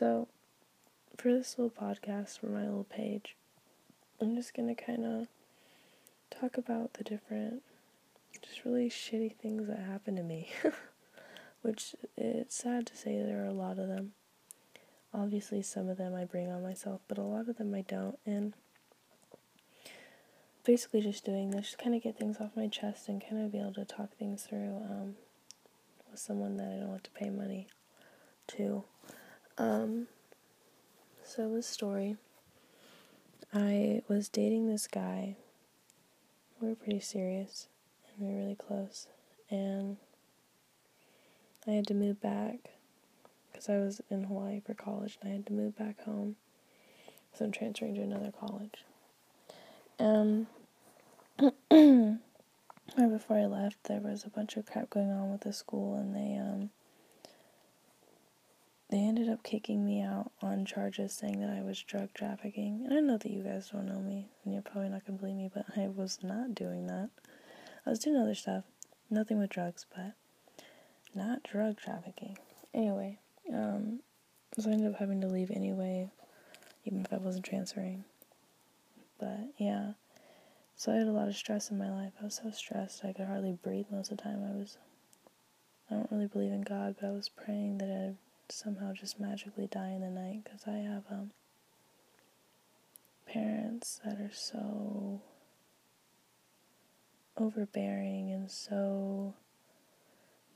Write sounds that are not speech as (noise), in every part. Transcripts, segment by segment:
So, for this little podcast for my little page, I'm just gonna kind of talk about the different, just really shitty things that happen to me. (laughs) Which it's sad to say there are a lot of them. Obviously, some of them I bring on myself, but a lot of them I don't. And basically, just doing this, just kind of get things off my chest and kind of be able to talk things through um, with someone that I don't have to pay money to. Um, so, the story I was dating this guy. We were pretty serious and we were really close. And I had to move back because I was in Hawaii for college and I had to move back home. So I'm transferring to another college. Um, (clears throat) right before I left, there was a bunch of crap going on with the school, and they um, they ended up kicking me out on charges saying that I was drug trafficking. And I know that you guys don't know me, and you're probably not gonna believe me, but I was not doing that. I was doing other stuff, nothing with drugs, but not drug trafficking. Anyway, um, so I ended up having to leave anyway, even if I wasn't transferring. But yeah, so I had a lot of stress in my life. I was so stressed I could hardly breathe most of the time. I was, I don't really believe in God, but I was praying that I'd somehow just magically die in the night because I have um parents that are so overbearing and so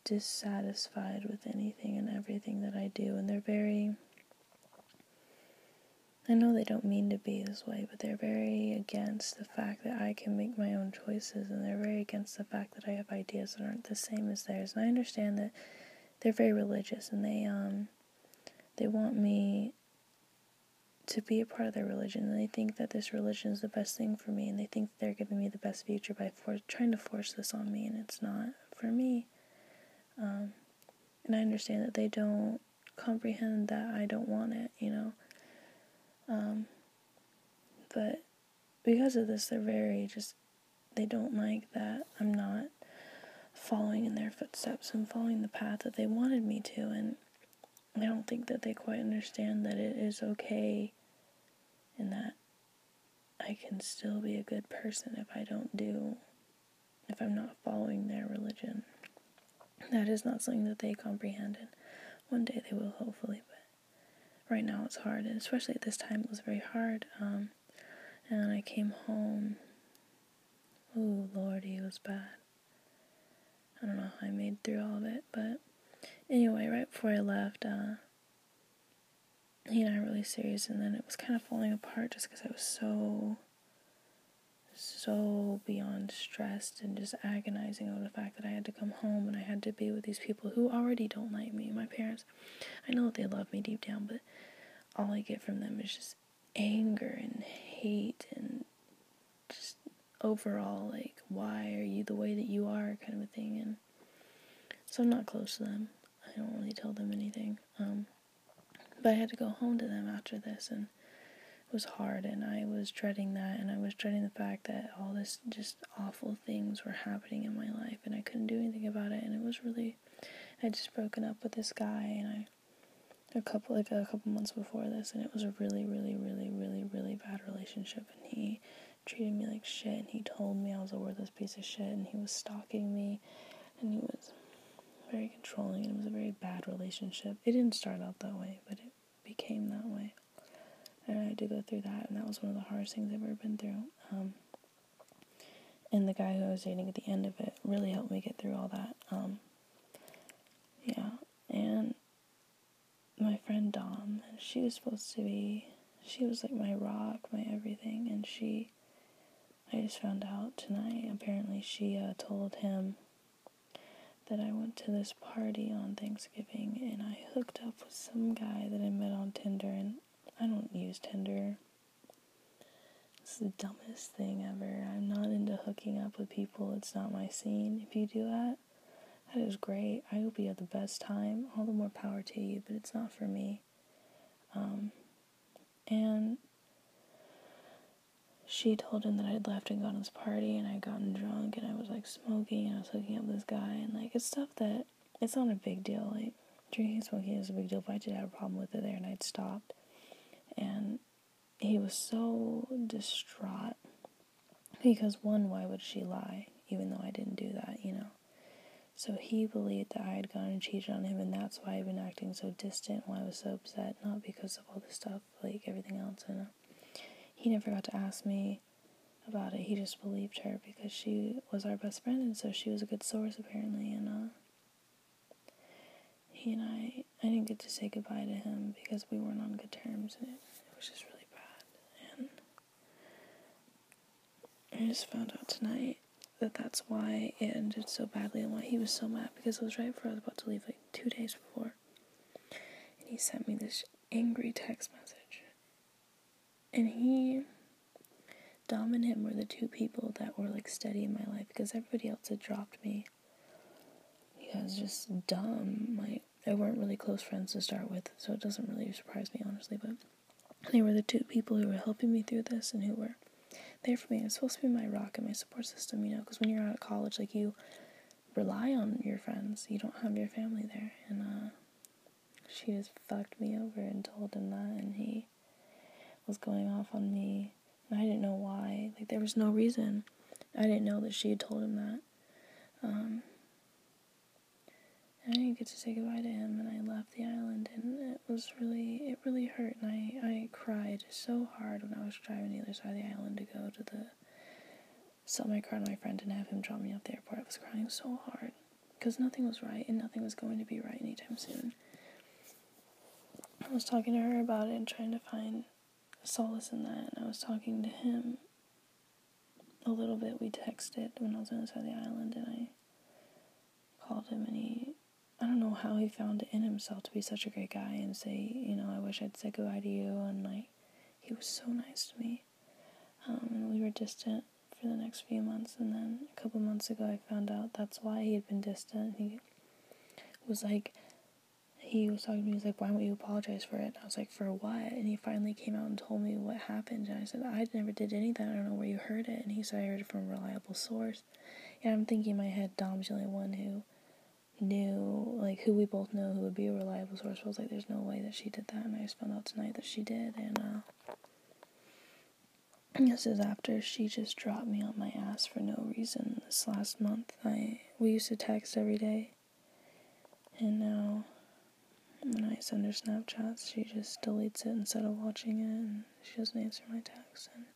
dissatisfied with anything and everything that I do and they're very I know they don't mean to be this way, but they're very against the fact that I can make my own choices and they're very against the fact that I have ideas that aren't the same as theirs. And I understand that they're very religious and they um they want me to be a part of their religion and they think that this religion is the best thing for me and they think they're giving me the best future by for- trying to force this on me and it's not for me. Um, and i understand that they don't comprehend that i don't want it you know? Um, but because of this they're very just they don't like that i'm not following in their footsteps and following the path that they wanted me to and I don't think that they quite understand that it is okay and that I can still be a good person if I don't do, if I'm not following their religion. That is not something that they comprehend, and one day they will, hopefully. But right now it's hard, and especially at this time, it was very hard. Um, and I came home. Oh, Lordy, it was bad. I don't know how I made through all of it, but Anyway, right before I left, uh, he and I were really serious, and then it was kind of falling apart just because I was so, so beyond stressed and just agonizing over the fact that I had to come home and I had to be with these people who already don't like me. My parents, I know that they love me deep down, but all I get from them is just anger and hate and overall, like, why are you the way that you are, kind of a thing. And so I'm not close to them. I don't really tell them anything. Um, but I had to go home to them after this, and it was hard, and I was dreading that, and I was dreading the fact that all this just awful things were happening in my life, and I couldn't do anything about it, and it was really, I just broken up with this guy, and I, a couple, like a couple months before this, and it was a really, really, really, really, really bad relationship, and he treated me like shit, and he told me I was a worthless piece of shit, and he was stalking me, and he was very controlling and it was a very bad relationship. It didn't start out that way, but it became that way. And I had to go through that, and that was one of the hardest things I've ever been through. Um, and the guy who I was dating at the end of it really helped me get through all that. Um, yeah, and my friend Dom, she was supposed to be, she was like my rock, my everything, and she, I just found out tonight, apparently she uh, told him that I went to this party on Thanksgiving and I hooked up with some guy that I met on Tinder and I don't use Tinder. It's the dumbest thing ever. I'm not into hooking up with people. It's not my scene. If you do that, that is great. I hope you have the best time. All the more power to you, but it's not for me. Um, and she told him that I'd left and gone to this party and I'd gotten drunk and I was like smoking and I was hooking up with this guy and like it's stuff that it's not a big deal. Like drinking and smoking is a big deal, but I did have a problem with it there, and I'd stopped. And he was so distraught because one, why would she lie, even though I didn't do that, you know? So he believed that I had gone and cheated on him, and that's why I'd been acting so distant, why I was so upset, not because of all this stuff, like everything else. you uh, he never got to ask me about it. He just believed her because she was our best friend, and so she was a good source apparently. And uh, he and I, I didn't get to say goodbye to him because we weren't on good terms, and it, it was just really bad. And I just found out tonight that that's why it ended so badly and why he was so mad because it was right before I was about to leave, like two days before. And he sent me this angry text message. And he, Dom and him were the two people that were like steady in my life because everybody else had dropped me. Because just dumb. Like, they weren't really close friends to start with, so it doesn't really surprise me, honestly. But they were the two people who were helping me through this and who were there for me. It's supposed to be my rock and my support system, you know, because when you're out of college, like, you rely on your friends. You don't have your family there. And, uh, she just fucked me over and told him that, and he was going off on me. And I didn't know why. Like, there was no reason. I didn't know that she had told him that. Um, I didn't get to say goodbye to him, and I left the island, and it was really, it really hurt, and I, I cried so hard when I was driving the other side of the island to go to the, sell my car to my friend and have him drop me off the airport. I was crying so hard, because nothing was right, and nothing was going to be right anytime soon. I was talking to her about it and trying to find solace in that, and I was talking to him a little bit. We texted when I was on the side of the island, and I called him, and he I don't know how he found it in himself to be such a great guy and say, you know, I wish I'd said goodbye to you. And like, he was so nice to me. Um, and we were distant for the next few months. And then a couple months ago, I found out that's why he had been distant. He was like, he was talking to me, he was like, why won't you apologize for it? And I was like, for what? And he finally came out and told me what happened. And I said, I never did anything. I don't know where you heard it. And he said, I heard it from a reliable source. And I'm thinking in my head, Dom's the only one who knew, like, who we both know who would be a reliable source. I was like, there's no way that she did that. And I just found out tonight that she did. And, uh, this is after she just dropped me on my ass for no reason this last month. I we used to text every day, and now when I send her Snapchats, she just deletes it instead of watching it, and she doesn't answer my texts. And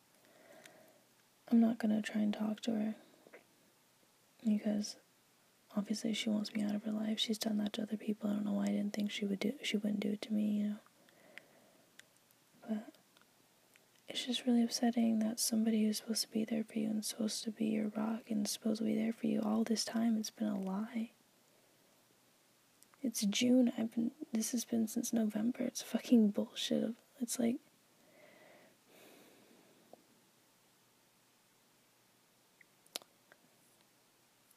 I'm not gonna try and talk to her because obviously she wants me out of her life. She's done that to other people. I don't know why I didn't think she would do she wouldn't do it to me, you know. But it's just really upsetting that somebody who's supposed to be there for you and supposed to be your rock and supposed to be there for you all this time it's been a lie. It's June. I've been this has been since November. It's fucking bullshit. It's like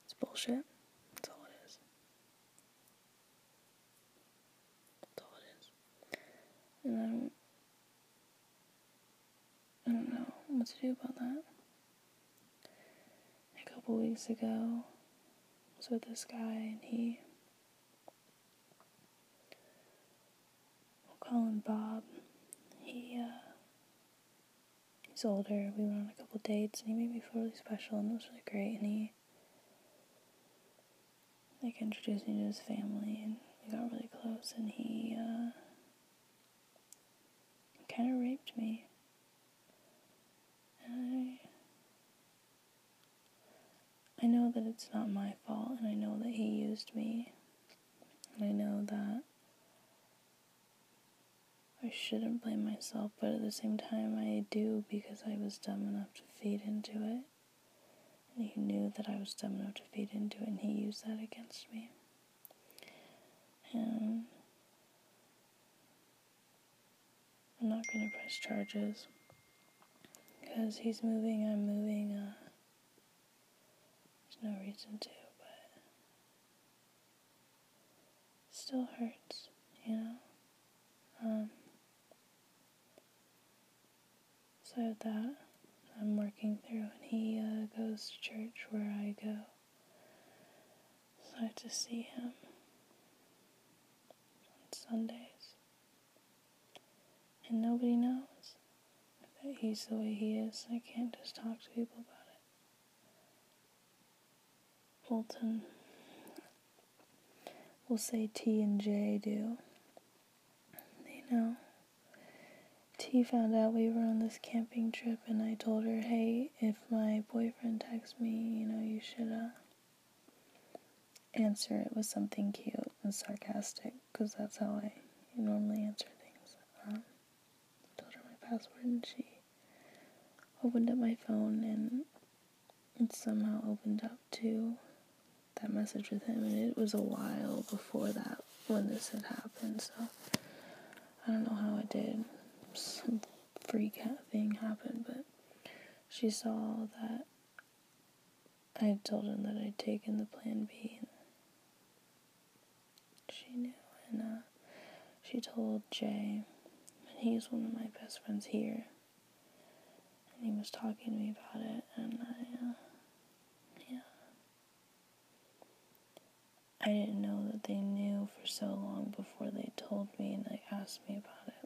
it's bullshit. That's all it is. That's all it is. And I don't, I don't know what to do about that. A couple weeks ago, I was with this guy, and he, him Bob. He, uh, he's older. We went on a couple dates, and he made me feel really special, and it was really great. And he, like, introduced me to his family, and we got really close. And he, uh, kind of raped me. And I, I know that it's not my fault, and I know that he used me. And I know that I shouldn't blame myself, but at the same time, I do because I was dumb enough to feed into it. And he knew that I was dumb enough to feed into it, and he used that against me. And I'm not gonna press charges because he's moving, I'm moving. Uh, there's no reason to, but still hurts, you know. Um, so that I'm working through, and he uh, goes to church where I go. So I have to see him. On Sundays. And nobody knows that he's the way he is. I can't just talk to people about it. Fulton will say T and J do. They know. T found out we were on this camping trip, and I told her, hey, if my boyfriend texts me, you know, you should uh, answer it with something cute and sarcastic, because that's how I normally answer things. Um, told her my password, and she opened up my phone, and it somehow opened up to that message with him, and it was a while before that when this had happened, so I don't know how it did some freak thing happened, but she saw that I had told him that I'd taken the plan B, she knew, and uh, she told Jay, and he's one of my best friends here, and he was talking to me about it, and I, uh, yeah, I didn't know that they knew for so long before they told me and like asked me about it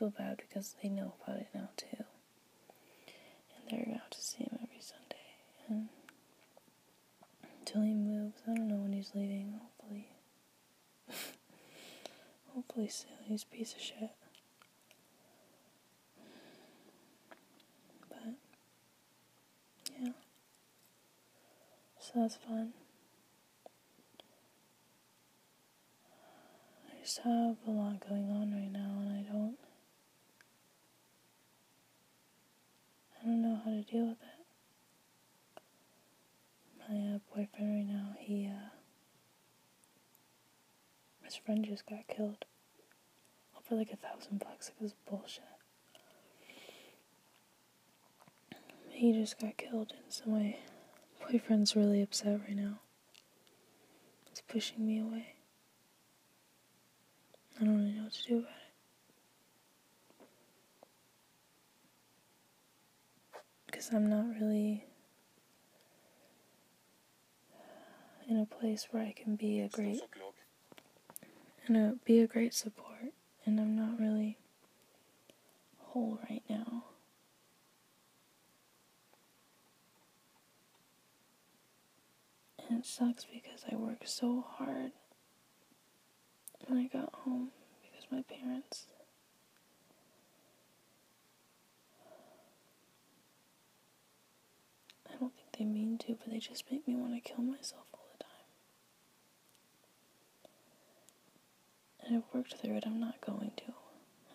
feel bad because they know about it now too. And they're out to see him every Sunday. And until he moves, I don't know when he's leaving, hopefully. (laughs) hopefully soon. He's a piece of shit. But yeah. So that's fun. I just have a lot going on right now and I don't I don't know how to deal with it. My uh, boyfriend right now, he, uh, his friend just got killed. for like a thousand bucks. It was bullshit. He just got killed, and so my boyfriend's really upset right now. He's pushing me away. I don't really know what to do about it. Because I'm not really in a place where I can be a great and a, be a great support and I'm not really whole right now. And it sucks because I worked so hard when I got home because my parents they mean to, but they just make me want to kill myself all the time. And I've worked through it, I'm not going to.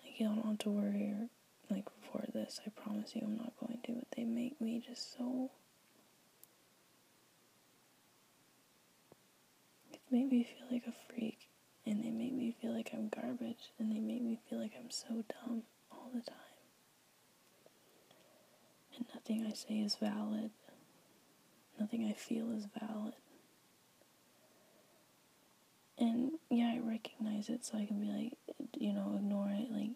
Like, you don't have to worry or, like, before this, I promise you I'm not going to, but they make me just so. They make me feel like a freak, and they make me feel like I'm garbage, and they make me feel like I'm so dumb all the time. And nothing I say is valid. Nothing I feel is valid. And yeah, I recognize it, so I can be like, you know, ignore it. Like,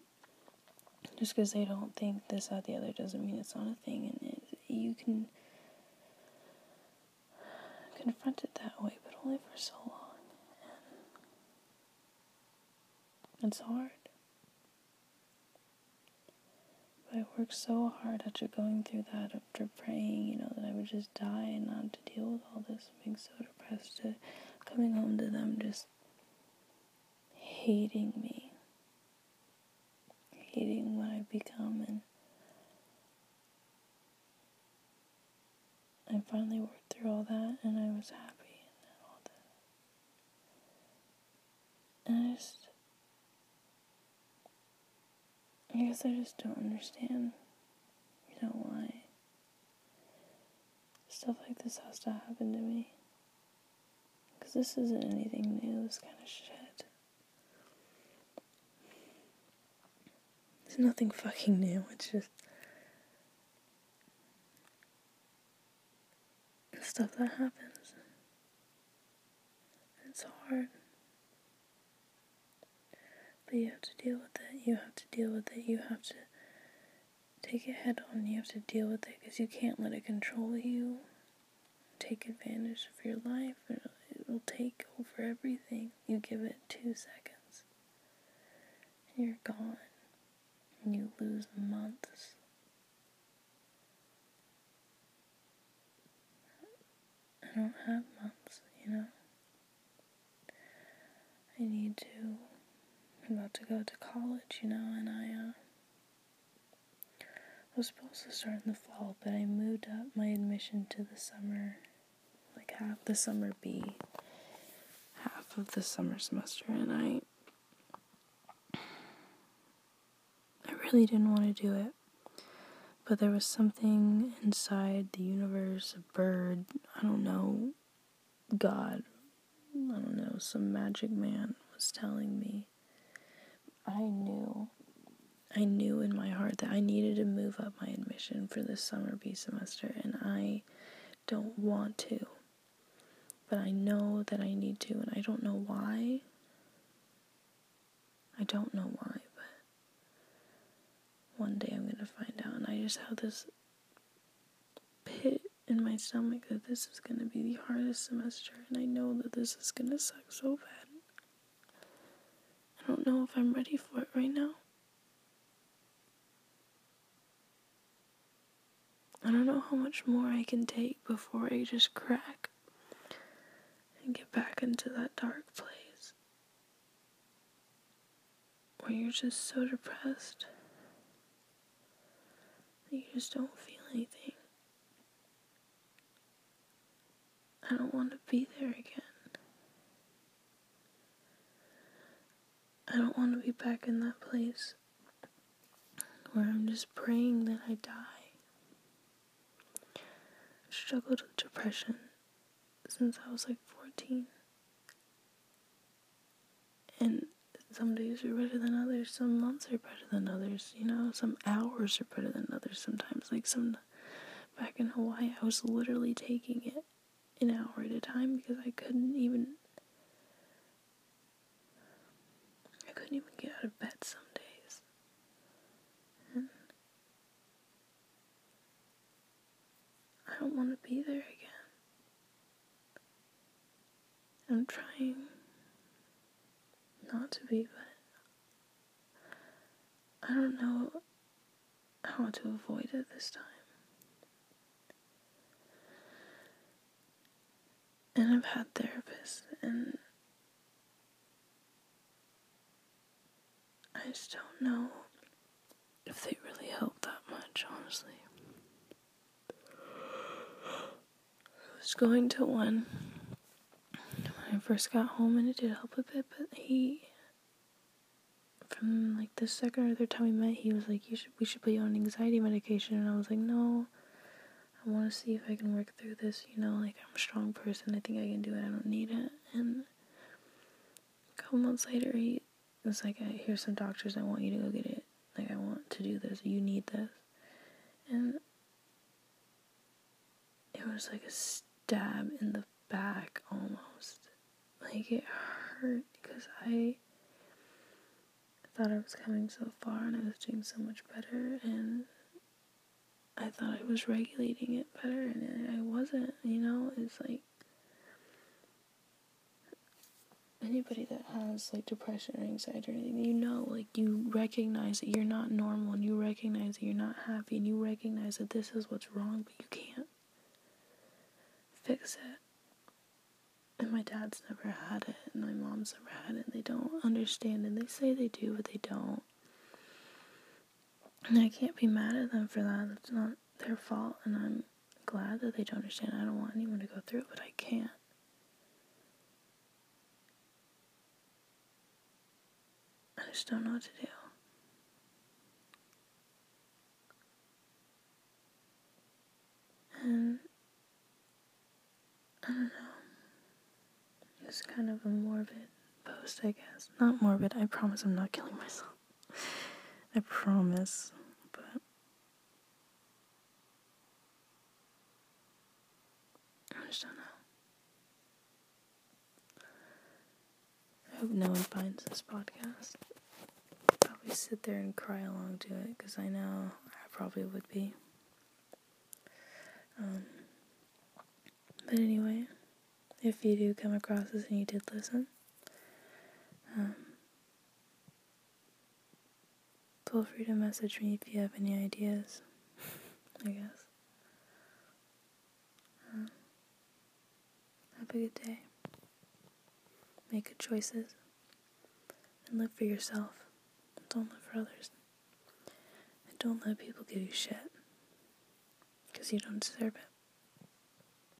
just because they don't think this, that, the other doesn't mean it's not a thing. And it, you can confront it that way, but only for so long. And it's hard. I worked so hard after going through that, after praying, you know, that I would just die and not to deal with all this, being so depressed, to coming home to them just hating me, hating what I've become, and I finally worked through all that, and I was happy and all that. And I just I guess I just don't understand, you know, why stuff like this has to happen to me. Because this isn't anything new, this kind of shit. It's nothing fucking new, it's just stuff that happens. It's hard. But you have to deal with it. You have to deal with it. You have to take it head on. You have to deal with it because you can't let it control you. Take advantage of your life. It'll take over everything. You give it two seconds. and you're gone, and you lose months. I don't have months, you know. I need to. I'm about to go to college, you know, and I uh, was supposed to start in the fall, but I moved up my admission to the summer, like half the summer B, half of the summer semester, and I. I really didn't want to do it, but there was something inside the universe, a bird, I don't know, God, I don't know, some magic man was telling me. I knew, I knew in my heart that I needed to move up my admission for this summer B semester, and I don't want to. But I know that I need to, and I don't know why. I don't know why, but one day I'm gonna find out, and I just have this pit in my stomach that this is to be the hardest semester, and I know that this is to suck so bad. I don't know if I'm ready for it right now. I don't know how much more I can take before I just crack and get back into that dark place where you're just so depressed that you just don't feel anything. I don't want to be there again. I don't want to be back in that place where I'm just praying that I die. I've struggled with depression since I was like 14. And some days are better than others, some months are better than others, you know, some hours are better than others sometimes. Like some back in Hawaii, I was literally taking it an hour at a time because I couldn't even I couldn't even get out of bed some days. And I don't want to be there again. I'm trying but I don't know how to avoid it this time. And I've had therapists, and I just don't know if they really help that much, honestly. I was going to one when I first got home, and it did help a bit, but he, from like the second or third time we met, he was like, "You should, we should put you on anxiety medication," and I was like, "No." I want to see if I can work through this, you know, like I'm a strong person, I think I can do it, I don't need it. And a couple months later, he was like, Here's some doctors, I want you to go get it. Like, I want to do this, you need this. And it was like a stab in the back almost. Like, it hurt because I thought I was coming so far and I was doing so much better, and I thought I was regulating it better, and I wasn't. You know, it's like anybody that has like depression or anxiety or anything, you know, like you recognize that you're not normal, and you recognize that you're not happy, and you recognize that this is what's wrong, but you can't fix it. And my dad's never had it, and my mom's never had it, and they don't understand, and they say they do, but they don't. And I can't be mad at them for that. It's not their fault, and I'm glad that they don't understand. I don't want anyone to go through it, but I can't. I just don't know what to do. And I don't know. It's kind of a morbid post, I guess. Not morbid. I promise I'm not killing myself. (laughs) I promise. But I just don't know. I hope no one finds this podcast. I'll probably sit there and cry along to it because I know I probably would be. Um, but anyway, if you do come across this and you did listen, um, Feel free to message me if you have any ideas, (laughs) I guess. Uh, have a good day. Make good choices. And live for yourself. Don't live for others. And don't let people give you shit. Because you don't deserve it.